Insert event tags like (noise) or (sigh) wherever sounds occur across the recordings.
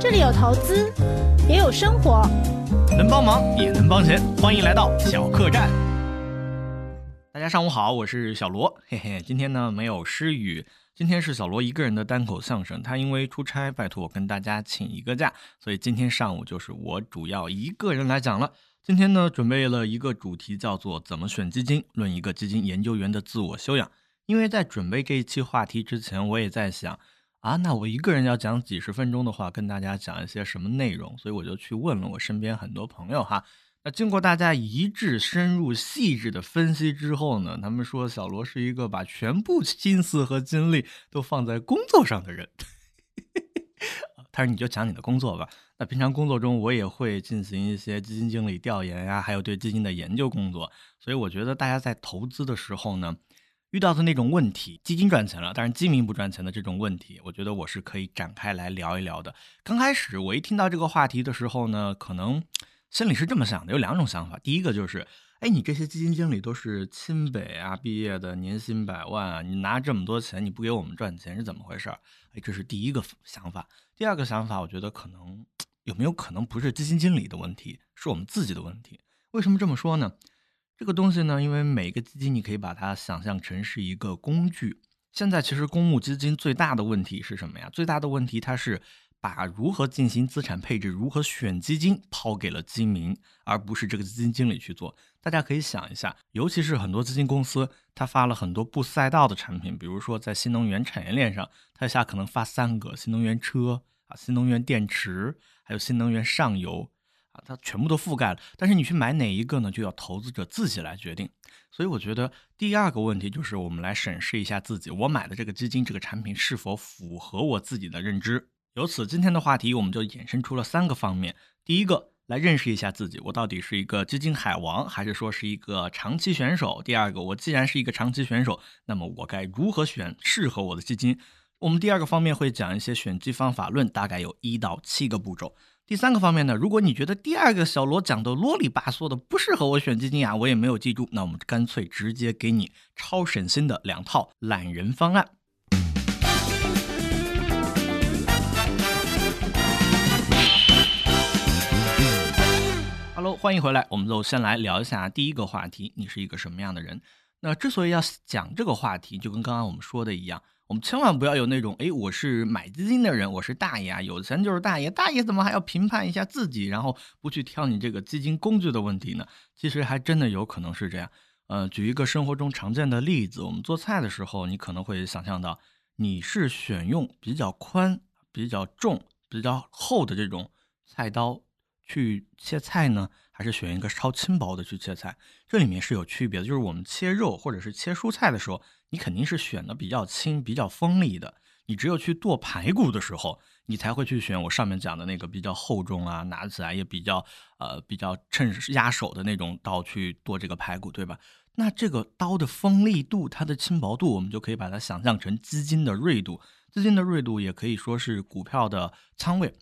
这里有投资，也有生活，能帮忙也能帮钱。欢迎来到小客栈。大家上午好，我是小罗，嘿嘿。今天呢没有诗雨，今天是小罗一个人的单口相声。他因为出差，拜托我跟大家请一个假，所以今天上午就是我主要一个人来讲了。今天呢准备了一个主题，叫做怎么选基金，论一个基金研究员的自我修养。因为在准备这一期话题之前，我也在想。啊，那我一个人要讲几十分钟的话，跟大家讲一些什么内容？所以我就去问了我身边很多朋友哈。那经过大家一致、深入、细致的分析之后呢，他们说小罗是一个把全部心思和精力都放在工作上的人。(laughs) 他说：“你就讲你的工作吧。那平常工作中，我也会进行一些基金经理调研呀，还有对基金的研究工作。所以我觉得大家在投资的时候呢。”遇到的那种问题，基金赚钱了，但是基民不赚钱的这种问题，我觉得我是可以展开来聊一聊的。刚开始我一听到这个话题的时候呢，可能心里是这么想的，有两种想法。第一个就是，哎，你这些基金经理都是清北啊毕业的，年薪百万啊，你拿这么多钱，你不给我们赚钱是怎么回事？哎，这是第一个想法。第二个想法，我觉得可能有没有可能不是基金经理的问题，是我们自己的问题。为什么这么说呢？这个东西呢，因为每个基金你可以把它想象成是一个工具。现在其实公募基金最大的问题是什么呀？最大的问题它是把如何进行资产配置、如何选基金抛给了基民，而不是这个基金经理去做。大家可以想一下，尤其是很多基金公司，它发了很多不赛道的产品，比如说在新能源产业链上，它一下可能发三个新能源车啊、新能源电池，还有新能源上游。它全部都覆盖了，但是你去买哪一个呢？就要投资者自己来决定。所以我觉得第二个问题就是，我们来审视一下自己，我买的这个基金、这个产品是否符合我自己的认知。由此，今天的话题我们就衍生出了三个方面：第一个，来认识一下自己，我到底是一个基金海王，还是说是一个长期选手？第二个，我既然是一个长期选手，那么我该如何选适合我的基金？我们第二个方面会讲一些选基方法论，大概有一到七个步骤。第三个方面呢，如果你觉得第二个小罗讲的啰里吧嗦的不适合我选基金啊，我也没有记住，那我们干脆直接给你超省心的两套懒人方案。Hello，欢迎回来，我们就先来聊一下第一个话题，你是一个什么样的人？那之所以要讲这个话题，就跟刚刚我们说的一样。我们千万不要有那种，哎，我是买基金的人，我是大爷啊，有钱就是大爷，大爷怎么还要评判一下自己，然后不去挑你这个基金工具的问题呢？其实还真的有可能是这样。呃，举一个生活中常见的例子，我们做菜的时候，你可能会想象到，你是选用比较宽、比较重、比较厚的这种菜刀去切菜呢，还是选一个超轻薄的去切菜？这里面是有区别的，就是我们切肉或者是切蔬菜的时候。你肯定是选的比较轻、比较锋利的。你只有去剁排骨的时候，你才会去选我上面讲的那个比较厚重啊，拿起来也比较呃比较趁压手的那种刀去剁这个排骨，对吧？那这个刀的锋利度、它的轻薄度，我们就可以把它想象成基金的锐度。基金的锐度也可以说是股票的仓位。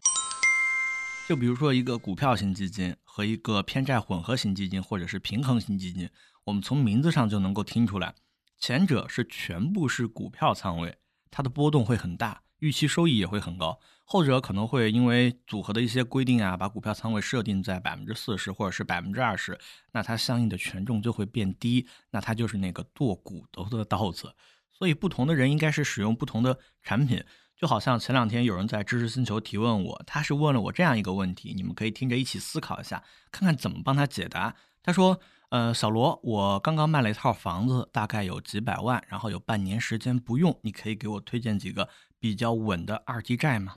就比如说一个股票型基金和一个偏债混合型基金，或者是平衡型基金，我们从名字上就能够听出来。前者是全部是股票仓位，它的波动会很大，预期收益也会很高。后者可能会因为组合的一些规定啊，把股票仓位设定在百分之四十或者是百分之二十，那它相应的权重就会变低，那它就是那个剁骨头的刀子。所以不同的人应该是使用不同的产品，就好像前两天有人在知识星球提问我，他是问了我这样一个问题，你们可以听着一起思考一下，看看怎么帮他解答。他说。呃，小罗，我刚刚卖了一套房子，大概有几百万，然后有半年时间不用，你可以给我推荐几个比较稳的二级债吗？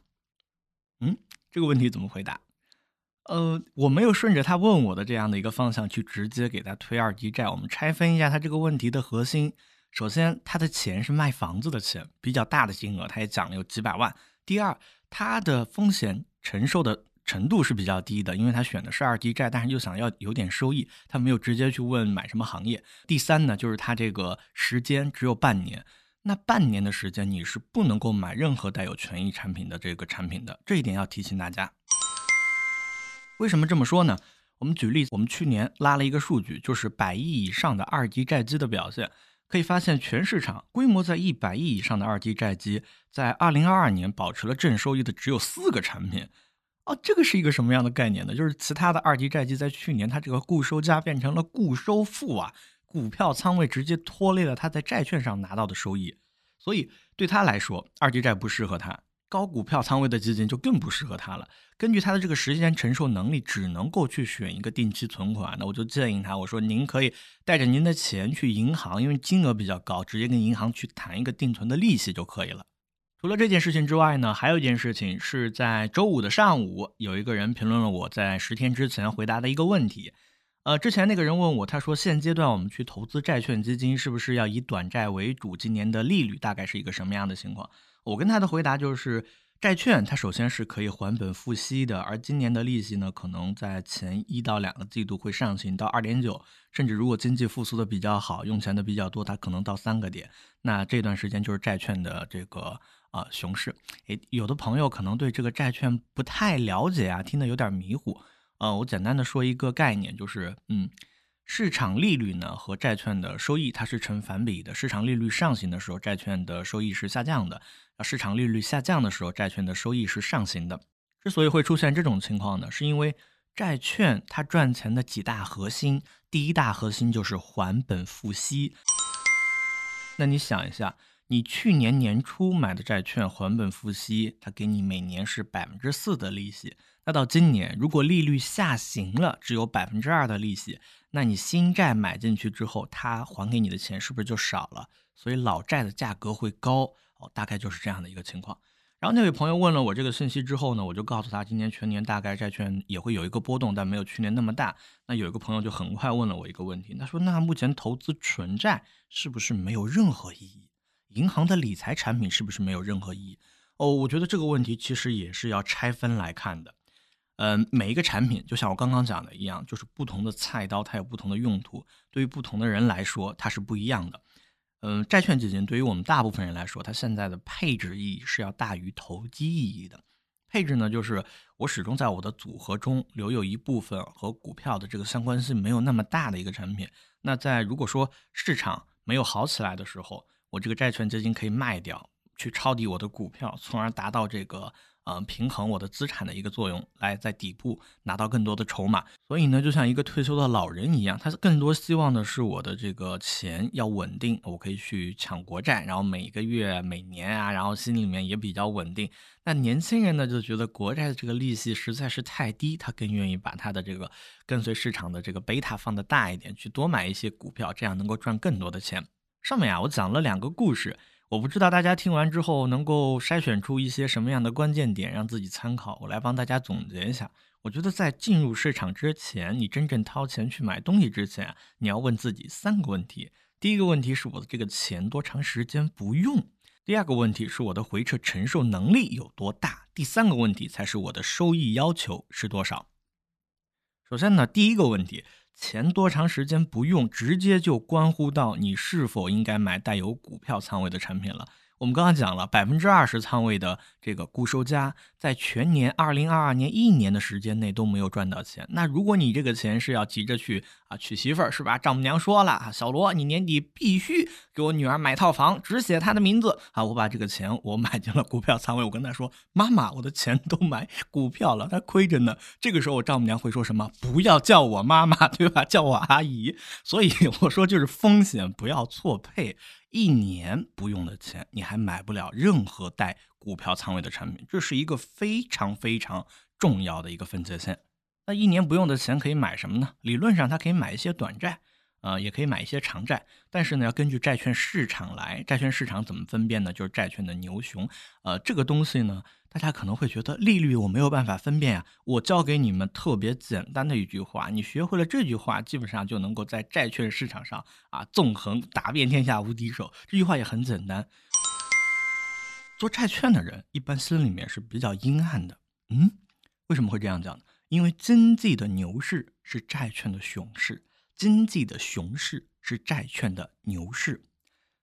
嗯，这个问题怎么回答？呃，我没有顺着他问我的这样的一个方向去直接给他推二级债。我们拆分一下他这个问题的核心。首先，他的钱是卖房子的钱，比较大的金额，他也讲了有几百万。第二，他的风险承受的。程度是比较低的，因为他选的是二级债，但是又想要有点收益，他没有直接去问买什么行业。第三呢，就是他这个时间只有半年，那半年的时间你是不能够买任何带有权益产品的这个产品的，这一点要提醒大家。为什么这么说呢？我们举例，我们去年拉了一个数据，就是百亿以上的二级债基的表现，可以发现全市场规模在一百亿以上的二级债基，在二零二二年保持了正收益的只有四个产品。哦，这个是一个什么样的概念呢？就是其他的二级债基在去年它这个固收加变成了固收负啊，股票仓位直接拖累了它在债券上拿到的收益，所以对他来说，二级债不适合他。高股票仓位的基金就更不适合他了。根据他的这个时间承受能力，只能够去选一个定期存款。那我就建议他，我说您可以带着您的钱去银行，因为金额比较高，直接跟银行去谈一个定存的利息就可以了。除了这件事情之外呢，还有一件事情是在周五的上午，有一个人评论了我在十天之前回答的一个问题。呃，之前那个人问我，他说现阶段我们去投资债券基金，是不是要以短债为主？今年的利率大概是一个什么样的情况？我跟他的回答就是，债券它首先是可以还本付息的，而今年的利息呢，可能在前一到两个季度会上行到二点九，甚至如果经济复苏的比较好，用钱的比较多，它可能到三个点。那这段时间就是债券的这个啊熊市。诶，有的朋友可能对这个债券不太了解啊，听得有点迷糊。呃，我简单的说一个概念，就是嗯。市场利率呢和债券的收益它是成反比的，市场利率上行的时候，债券的收益是下降的；啊市场利率下降的时候，债券的收益是上行的。之所以会出现这种情况呢，是因为债券它赚钱的几大核心，第一大核心就是还本付息。那你想一下，你去年年初买的债券还本付息，它给你每年是百分之四的利息。那到今年，如果利率下行了，只有百分之二的利息。那你新债买进去之后，他还给你的钱是不是就少了？所以老债的价格会高哦，大概就是这样的一个情况。然后那位朋友问了我这个信息之后呢，我就告诉他，今年全年大概债券也会有一个波动，但没有去年那么大。那有一个朋友就很快问了我一个问题，他说：“那目前投资纯债是不是没有任何意义？银行的理财产品是不是没有任何意义？”哦，我觉得这个问题其实也是要拆分来看的。嗯，每一个产品就像我刚刚讲的一样，就是不同的菜刀，它有不同的用途。对于不同的人来说，它是不一样的。嗯，债券基金对于我们大部分人来说，它现在的配置意义是要大于投机意义的。配置呢，就是我始终在我的组合中留有一部分和股票的这个相关性没有那么大的一个产品。那在如果说市场没有好起来的时候，我这个债券基金可以卖掉，去抄底我的股票，从而达到这个。嗯，平衡我的资产的一个作用，来在底部拿到更多的筹码。所以呢，就像一个退休的老人一样，他更多希望的是我的这个钱要稳定，我可以去抢国债，然后每个月、每年啊，然后心里面也比较稳定。那年轻人呢，就觉得国债的这个利息实在是太低，他更愿意把他的这个跟随市场的这个贝塔放的大一点，去多买一些股票，这样能够赚更多的钱。上面啊，我讲了两个故事。我不知道大家听完之后能够筛选出一些什么样的关键点让自己参考。我来帮大家总结一下。我觉得在进入市场之前，你真正掏钱去买东西之前，你要问自己三个问题。第一个问题是我的这个钱多长时间不用？第二个问题是我的回撤承受能力有多大？第三个问题才是我的收益要求是多少？首先呢，第一个问题。钱多长时间不用，直接就关乎到你是否应该买带有股票仓位的产品了。我们刚刚讲了，百分之二十仓位的这个固收加，在全年二零二二年一年的时间内都没有赚到钱。那如果你这个钱是要急着去啊娶媳妇儿，是吧？丈母娘说了啊，小罗，你年底必须给我女儿买套房，只写她的名字啊。我把这个钱我买进了股票仓位，我跟她说，妈妈，我的钱都买股票了，她亏着呢。这个时候我丈母娘会说什么？不要叫我妈妈，对吧？叫我阿姨。所以我说就是风险不要错配。一年不用的钱，你还买不了任何带股票仓位的产品，这是一个非常非常重要的一个分界线。那一年不用的钱可以买什么呢？理论上，它可以买一些短债。呃，也可以买一些长债，但是呢，要根据债券市场来。债券市场怎么分辨呢？就是债券的牛熊。呃，这个东西呢，大家可能会觉得利率我没有办法分辨啊。我教给你们特别简单的一句话，你学会了这句话，基本上就能够在债券市场上啊纵横打遍天下无敌手。这句话也很简单。做债券的人一般心里面是比较阴暗的。嗯，为什么会这样讲呢？因为经济的牛市是债券的熊市。经济的熊市是债券的牛市，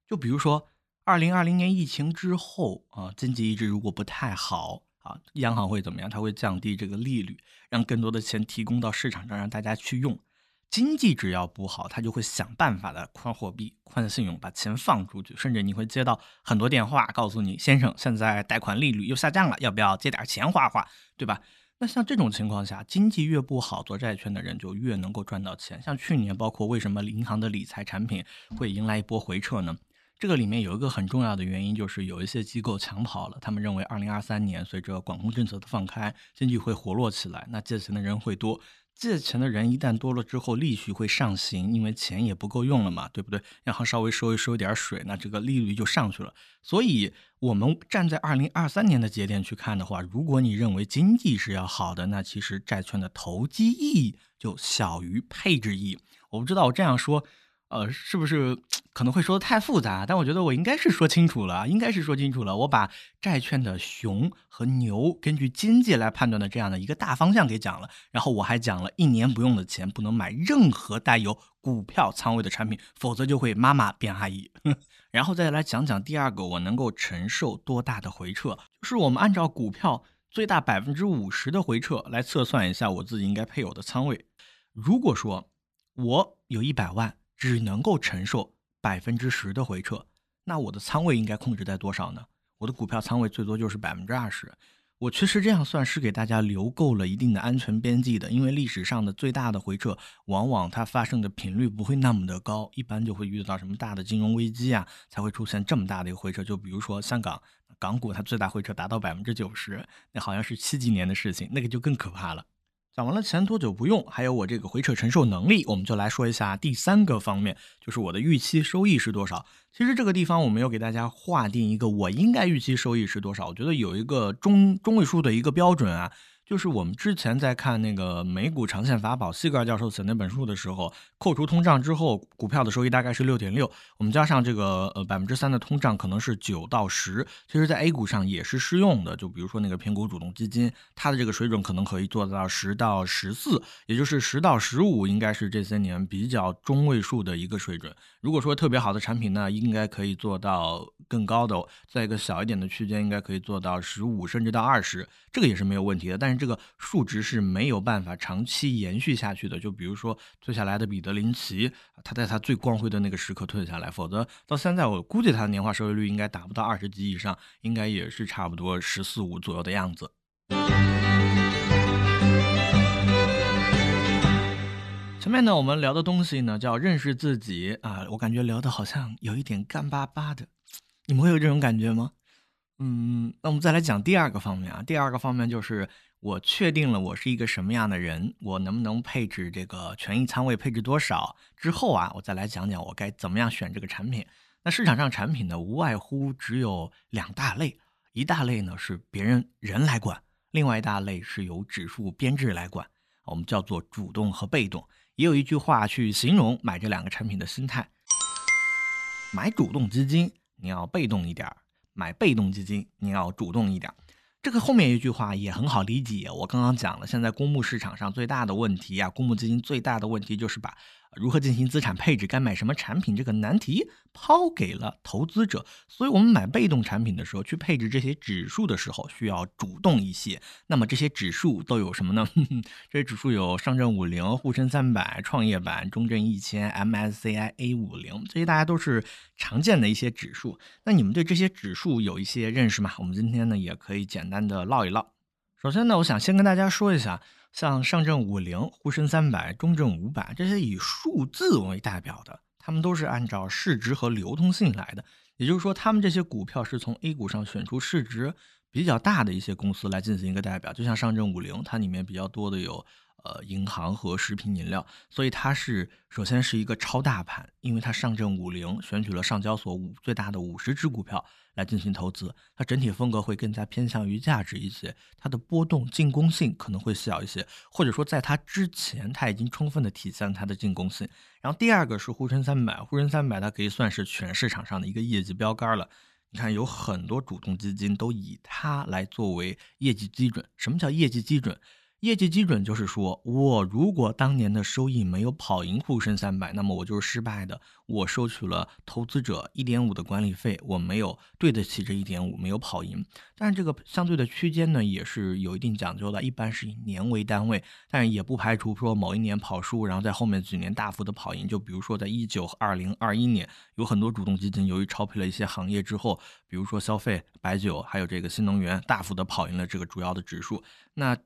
就比如说二零二零年疫情之后啊，经济一直如果不太好啊，央行会怎么样？它会降低这个利率，让更多的钱提供到市场上，让大家去用。经济只要不好，它就会想办法的宽货币、宽信用，把钱放出去。甚至你会接到很多电话，告诉你先生，现在贷款利率又下降了，要不要借点钱花花，对吧？那像这种情况下，经济越不好，做债券的人就越能够赚到钱。像去年，包括为什么银行的理财产品会迎来一波回撤呢？这个里面有一个很重要的原因，就是有一些机构抢跑了。他们认为，二零二三年随着管控政策的放开，经济会活络起来，那借钱的人会多。借钱的人一旦多了之后，利息会上行，因为钱也不够用了嘛，对不对？银行稍微收一收一点水，那这个利率就上去了。所以，我们站在二零二三年的节点去看的话，如果你认为经济是要好的，那其实债券的投机意义就小于配置意义。我不知道我这样说。呃，是不是可能会说的太复杂？但我觉得我应该是说清楚了，应该是说清楚了。我把债券的熊和牛根据经济来判断的这样的一个大方向给讲了，然后我还讲了一年不用的钱不能买任何带有股票仓位的产品，否则就会妈妈变阿姨。(laughs) 然后再来讲讲第二个，我能够承受多大的回撤？就是我们按照股票最大百分之五十的回撤来测算一下我自己应该配有的仓位。如果说我有一百万。只能够承受百分之十的回撤，那我的仓位应该控制在多少呢？我的股票仓位最多就是百分之二十。我确实这样算是给大家留够了一定的安全边际的，因为历史上的最大的回撤，往往它发生的频率不会那么的高，一般就会遇到什么大的金融危机啊，才会出现这么大的一个回撤。就比如说香港港股，它最大回撤达到百分之九十，那好像是七几年的事情，那个就更可怕了。讲完了钱多久不用，还有我这个回撤承受能力，我们就来说一下第三个方面，就是我的预期收益是多少。其实这个地方我没有给大家划定一个我应该预期收益是多少，我觉得有一个中中位数的一个标准啊。就是我们之前在看那个美股长线法宝西格尔教授写那本书的时候，扣除通胀之后，股票的收益大概是六点六。我们加上这个呃百分之三的通胀，可能是九到十。其实，在 A 股上也是适用的。就比如说那个偏股主动基金，它的这个水准可能可以做到十到十四，也就是十到十五，应该是这些年比较中位数的一个水准。如果说特别好的产品呢，应该可以做到更高的，在一个小一点的区间，应该可以做到十五甚至到二十，这个也是没有问题的。但是这个数值是没有办法长期延续下去的。就比如说退下来的彼得林奇，他在他最光辉的那个时刻退下来，否则到现在我估计他的年化收益率应该达不到二十级以上，应该也是差不多十四五左右的样子。前面呢，我们聊的东西呢叫认识自己啊，我感觉聊的好像有一点干巴巴的，你们会有这种感觉吗？嗯，那我们再来讲第二个方面啊。第二个方面就是我确定了我是一个什么样的人，我能不能配置这个权益仓位，配置多少之后啊，我再来讲讲我该怎么样选这个产品。那市场上产品呢，无外乎只有两大类，一大类呢是别人人来管，另外一大类是由指数编制来管，我们叫做主动和被动。也有一句话去形容买这两个产品的心态：买主动基金你要被动一点儿。买被动基金，你要主动一点。这个后面一句话也很好理解。我刚刚讲了，现在公募市场上最大的问题啊，公募基金最大的问题就是把。如何进行资产配置？该买什么产品？这个难题抛给了投资者。所以，我们买被动产品的时候，去配置这些指数的时候，需要主动一些。那么，这些指数都有什么呢？(laughs) 这些指数有上证五零、沪深三百、创业板、中证一千、MSCI A 五零，这些大家都是常见的一些指数。那你们对这些指数有一些认识吗？我们今天呢，也可以简单的唠一唠。首先呢，我想先跟大家说一下。像上证五零、沪深三百、中证五百这些以数字为代表的，他们都是按照市值和流通性来的。也就是说，他们这些股票是从 A 股上选出市值比较大的一些公司来进行一个代表。就像上证五零，它里面比较多的有。呃，银行和食品饮料，所以它是首先是一个超大盘，因为它上证五零选取了上交所五最大的五十只股票来进行投资，它整体风格会更加偏向于价值一些，它的波动进攻性可能会小一些，或者说在它之前它已经充分的体现它的进攻性。然后第二个是沪深三百，沪深三百它可以算是全市场上的一个业绩标杆了，你看有很多主动基金都以它来作为业绩基准。什么叫业绩基准？业绩基准就是说，我如果当年的收益没有跑赢沪深三百，那么我就是失败的。我收取了投资者一点五的管理费，我没有对得起这一点五，没有跑赢。但是这个相对的区间呢，也是有一定讲究的，一般是以年为单位，但是也不排除说某一年跑输，然后在后面几年大幅的跑赢。就比如说在一九二零二一年，有很多主动基金由于超配了一些行业之后，比如说消费、白酒，还有这个新能源，大幅的跑赢了这个主要的指数。那。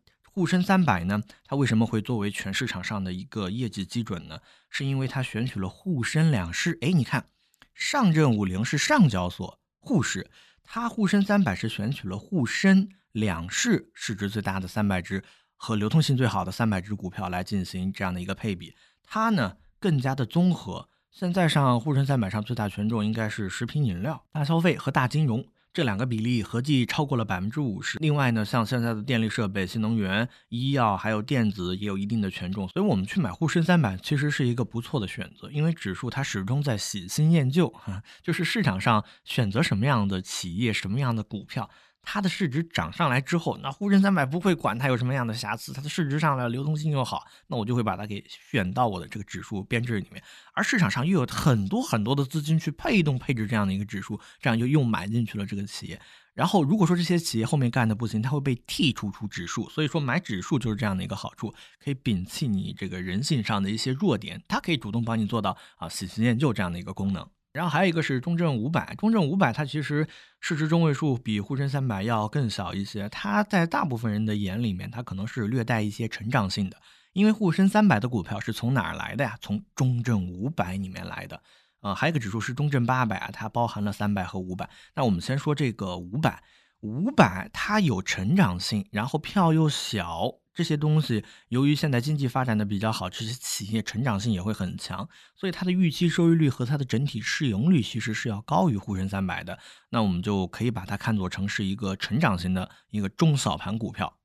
沪深三百呢，它为什么会作为全市场上的一个业绩基准呢？是因为它选取了沪深两市。哎，你看，上证五零是上交所沪市，它沪深三百是选取了沪深两市市值最大的三百只和流通性最好的三百只股票来进行这样的一个配比。它呢更加的综合。现在上沪深三百上最大权重应该是食品饮料、大消费和大金融。这两个比例合计超过了百分之五十。另外呢，像现在的电力设备、新能源、医药还有电子也有一定的权重，所以我们去买沪深三百其实是一个不错的选择。因为指数它始终在喜新厌旧，哈，(laughs) 就是市场上选择什么样的企业、什么样的股票。它的市值涨上来之后，那沪深三百不会管它有什么样的瑕疵，它的市值上来，流通性又好，那我就会把它给选到我的这个指数编制里面。而市场上又有很多很多的资金去配动配置这样的一个指数，这样就又买进去了这个企业。然后如果说这些企业后面干的不行，它会被剔除出指数。所以说买指数就是这样的一个好处，可以摒弃你这个人性上的一些弱点，它可以主动帮你做到啊喜新厌旧这样的一个功能。然后还有一个是中证五百，中证五百它其实市值中位数比沪深三百要更小一些，它在大部分人的眼里面，它可能是略带一些成长性的，因为沪深三百的股票是从哪儿来的呀？从中证五百里面来的，呃，还有一个指数是中证八百啊，它包含了三百和五百。那我们先说这个五百，五百它有成长性，然后票又小。这些东西由于现在经济发展的比较好，这些企业成长性也会很强，所以它的预期收益率和它的整体市盈率其实是要高于沪深三百的。那我们就可以把它看作成是一个成长型的一个中小盘股票。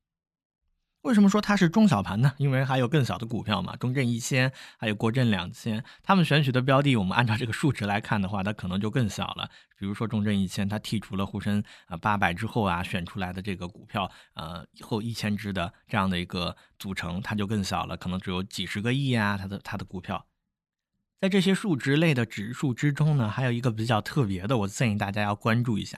为什么说它是中小盘呢？因为还有更小的股票嘛，中证一千，还有国证两千，他们选取的标的，我们按照这个数值来看的话，它可能就更小了。比如说中证一千，它剔除了沪深啊八百之后啊，选出来的这个股票，呃，后一千只的这样的一个组成，它就更小了，可能只有几十个亿啊，它的它的股票。在这些数值类的指数之中呢，还有一个比较特别的，我建议大家要关注一下。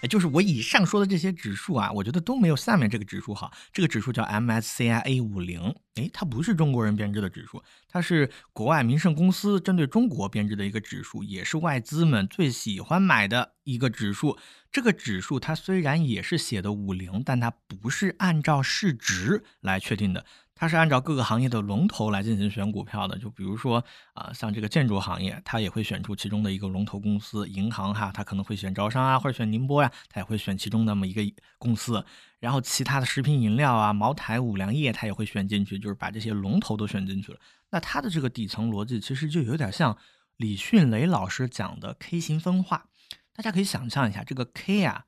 哎，就是我以上说的这些指数啊，我觉得都没有下面这个指数好。这个指数叫 MSCI A 五零，哎，它不是中国人编制的指数，它是国外名胜公司针对中国编制的一个指数，也是外资们最喜欢买的一个指数。这个指数它虽然也是写的五零，但它不是按照市值来确定的。它是按照各个行业的龙头来进行选股票的，就比如说啊，像这个建筑行业，它也会选出其中的一个龙头公司；银行哈，它可能会选招商啊，或者选宁波呀，它也会选其中那么一个公司。然后其他的食品饮料啊，茅台、五粮液，它也会选进去，就是把这些龙头都选进去了。那它的这个底层逻辑其实就有点像李迅雷老师讲的 K 型分化。大家可以想象一下，这个 K 啊，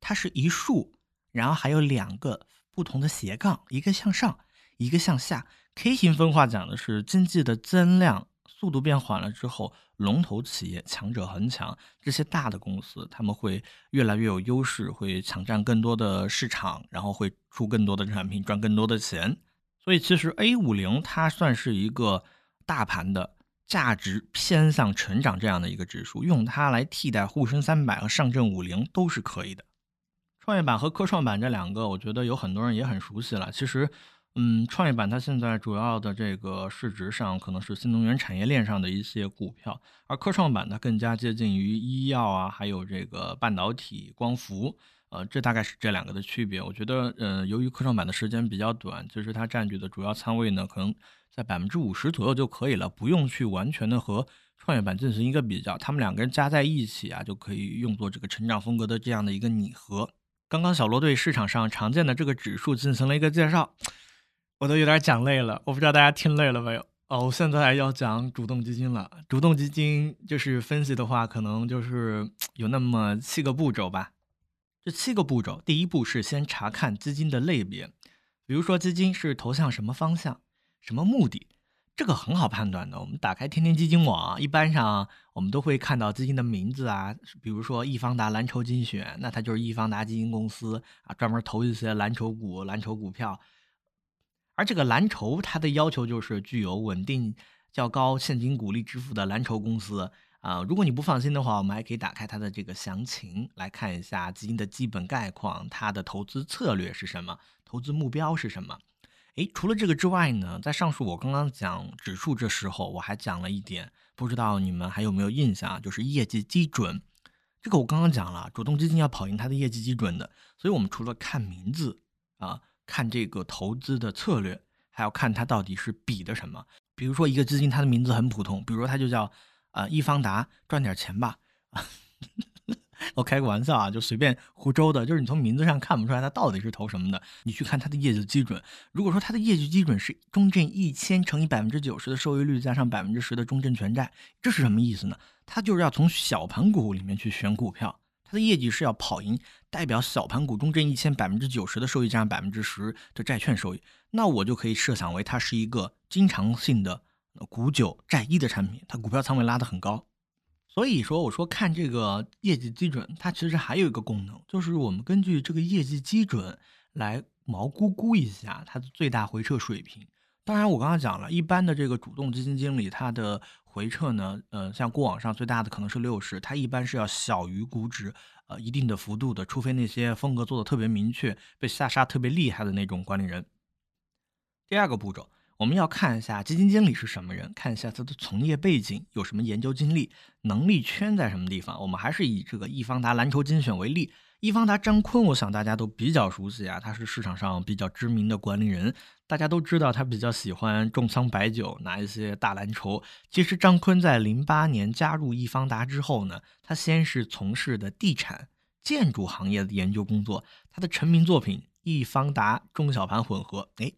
它是一竖，然后还有两个不同的斜杠，一个向上。一个向下，K 型分化讲的是经济的增量速度变缓了之后，龙头企业强者恒强，这些大的公司他们会越来越有优势，会抢占更多的市场，然后会出更多的产品，赚更多的钱。所以其实 A 五零它算是一个大盘的价值偏向成长这样的一个指数，用它来替代沪深三百和上证五零都是可以的。创业板和科创板这两个，我觉得有很多人也很熟悉了。其实。嗯，创业板它现在主要的这个市值上可能是新能源产业链上的一些股票，而科创板它更加接近于医药啊，还有这个半导体、光伏，呃，这大概是这两个的区别。我觉得，呃，由于科创板的时间比较短，其实它占据的主要仓位呢，可能在百分之五十左右就可以了，不用去完全的和创业板进行一个比较，他们两个人加在一起啊，就可以用作这个成长风格的这样的一个拟合。刚刚小罗对市场上常见的这个指数进行了一个介绍。我都有点讲累了，我不知道大家听累了没有哦。我现在要讲主动基金了。主动基金就是分析的话，可能就是 (tsk) 有那么七个步骤吧。这七个步骤，第一步是先查看基金的类别，比如说基金是投向什么方向、什么目的，这个很好判断的。我们打开天天基金网，一般上我们都会看到基金的名字啊，比如说易方达蓝筹精选，那它就是易方达基金公司啊，专门投一些蓝筹股、蓝筹股票。而这个蓝筹，它的要求就是具有稳定较高现金股利支付的蓝筹公司啊。如果你不放心的话，我们还可以打开它的这个详情来看一下基金的基本概况，它的投资策略是什么，投资目标是什么。诶，除了这个之外呢，在上述我刚刚讲指数这时候，我还讲了一点，不知道你们还有没有印象，就是业绩基准。这个我刚刚讲了，主动基金要跑赢它的业绩基准的，所以我们除了看名字啊。看这个投资的策略，还要看它到底是比的什么。比如说一个基金，它的名字很普通，比如说它就叫呃易方达，赚点钱吧。(laughs) 我开个玩笑啊，就随便胡诌的，就是你从名字上看不出来它到底是投什么的。你去看它的业绩基准，如果说它的业绩基准是中证一千乘以百分之九十的收益率加上百分之十的中证全债，这是什么意思呢？它就是要从小盘股里面去选股票，它的业绩是要跑赢代表小盘股中证一千百分之九十的收益加上百分之十的债券收益，那我就可以设想为它是一个经常性的股九债一的产品，它股票仓位拉得很高。所以说，我说看这个业绩基准，它其实还有一个功能，就是我们根据这个业绩基准来毛估估一下它的最大回撤水平。当然，我刚刚讲了一般的这个主动基金经理，他的回撤呢，呃，像过往上最大的可能是六十，它一般是要小于估值呃一定的幅度的，除非那些风格做的特别明确、被下杀特别厉害的那种管理人。第二个步骤。我们要看一下基金经理是什么人，看一下他的从业背景有什么研究经历，能力圈在什么地方。我们还是以这个易方达蓝筹精选为例，易方达张坤，我想大家都比较熟悉啊，他是市场上比较知名的管理人，大家都知道他比较喜欢重仓白酒，拿一些大蓝筹。其实张坤在零八年加入易方达之后呢，他先是从事的地产、建筑行业的研究工作，他的成名作品易方达中小盘混合，哎。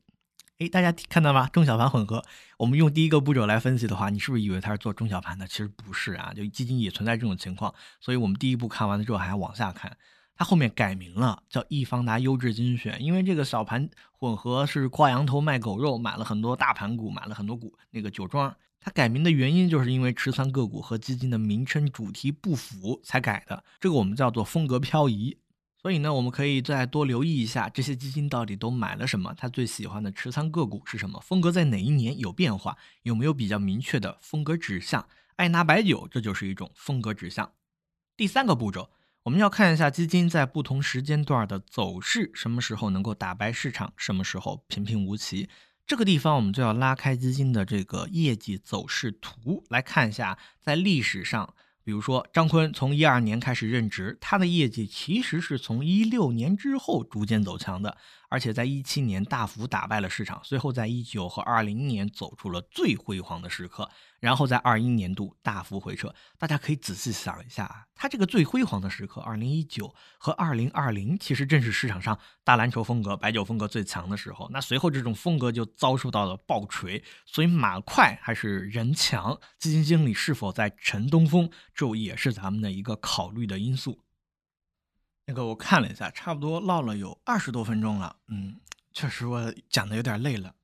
哎，大家看到吗？中小盘混合，我们用第一个步骤来分析的话，你是不是以为他是做中小盘的？其实不是啊，就基金也存在这种情况。所以我们第一步看完了之后，还要往下看。它后面改名了，叫易方达优质精选，因为这个小盘混合是挂羊头卖狗肉，买了很多大盘股，买了很多股那个酒庄。它改名的原因就是因为持仓个股和基金的名称主题不符才改的，这个我们叫做风格漂移。所以呢，我们可以再多留意一下这些基金到底都买了什么，他最喜欢的持仓个股是什么，风格在哪一年有变化，有没有比较明确的风格指向？爱拿白酒，这就是一种风格指向。第三个步骤，我们要看一下基金在不同时间段的走势，什么时候能够打败市场，什么时候平平无奇。这个地方我们就要拉开基金的这个业绩走势图来看一下，在历史上。比如说，张坤从一二年开始任职，他的业绩其实是从一六年之后逐渐走强的。而且在一七年大幅打败了市场，随后在一九和二零年走出了最辉煌的时刻，然后在二一年度大幅回撤。大家可以仔细想一下啊，它这个最辉煌的时刻，二零一九和二零二零，其实正是市场上大蓝筹风格、白酒风格最强的时候。那随后这种风格就遭受到了暴锤，所以马快还是人强，基金经理是否在乘东风，这也是咱们的一个考虑的因素。那个我看了一下，差不多唠了有二十多分钟了，嗯，确实我讲的有点累了。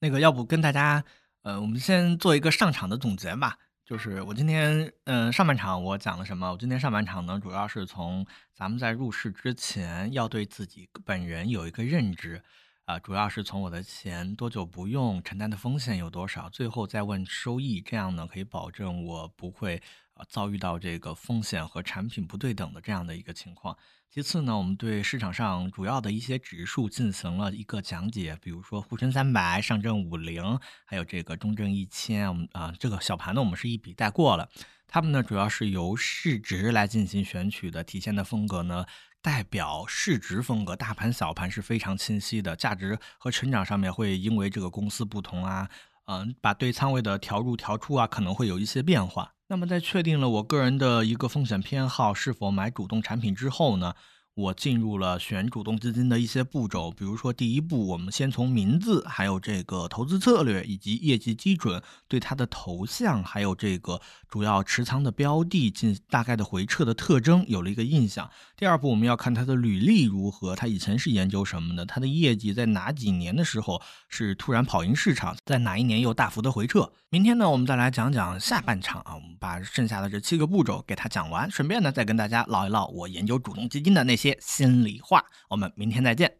那个要不跟大家，呃，我们先做一个上场的总结吧。就是我今天，嗯，上半场我讲了什么？我今天上半场呢，主要是从咱们在入市之前要对自己本人有一个认知，啊，主要是从我的钱多久不用，承担的风险有多少，最后再问收益，这样呢可以保证我不会遭遇到这个风险和产品不对等的这样的一个情况。其次呢，我们对市场上主要的一些指数进行了一个讲解，比如说沪深三百、上证五零，还有这个中证一千。我们啊，这个小盘呢，我们是一笔带过了。它们呢，主要是由市值来进行选取的，体现的风格呢，代表市值风格。大盘、小盘是非常清晰的，价值和成长上面会因为这个公司不同啊，嗯，把对仓位的调入调出啊，可能会有一些变化。那么在确定了我个人的一个风险偏好是否买主动产品之后呢？我进入了选主动基金的一些步骤，比如说第一步，我们先从名字，还有这个投资策略以及业绩基准，对它的头像，还有这个主要持仓的标的进大概的回撤的特征有了一个印象。第二步，我们要看它的履历如何，它以前是研究什么的，它的业绩在哪几年的时候是突然跑赢市场，在哪一年又大幅的回撤。明天呢，我们再来讲讲下半场啊，我们把剩下的这七个步骤给它讲完，顺便呢再跟大家唠一唠我研究主动基金的那些。些心里话，我们明天再见。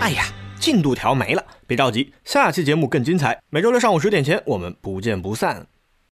哎呀，进度条没了，别着急，下期节目更精彩。每周六上午十点前，我们不见不散。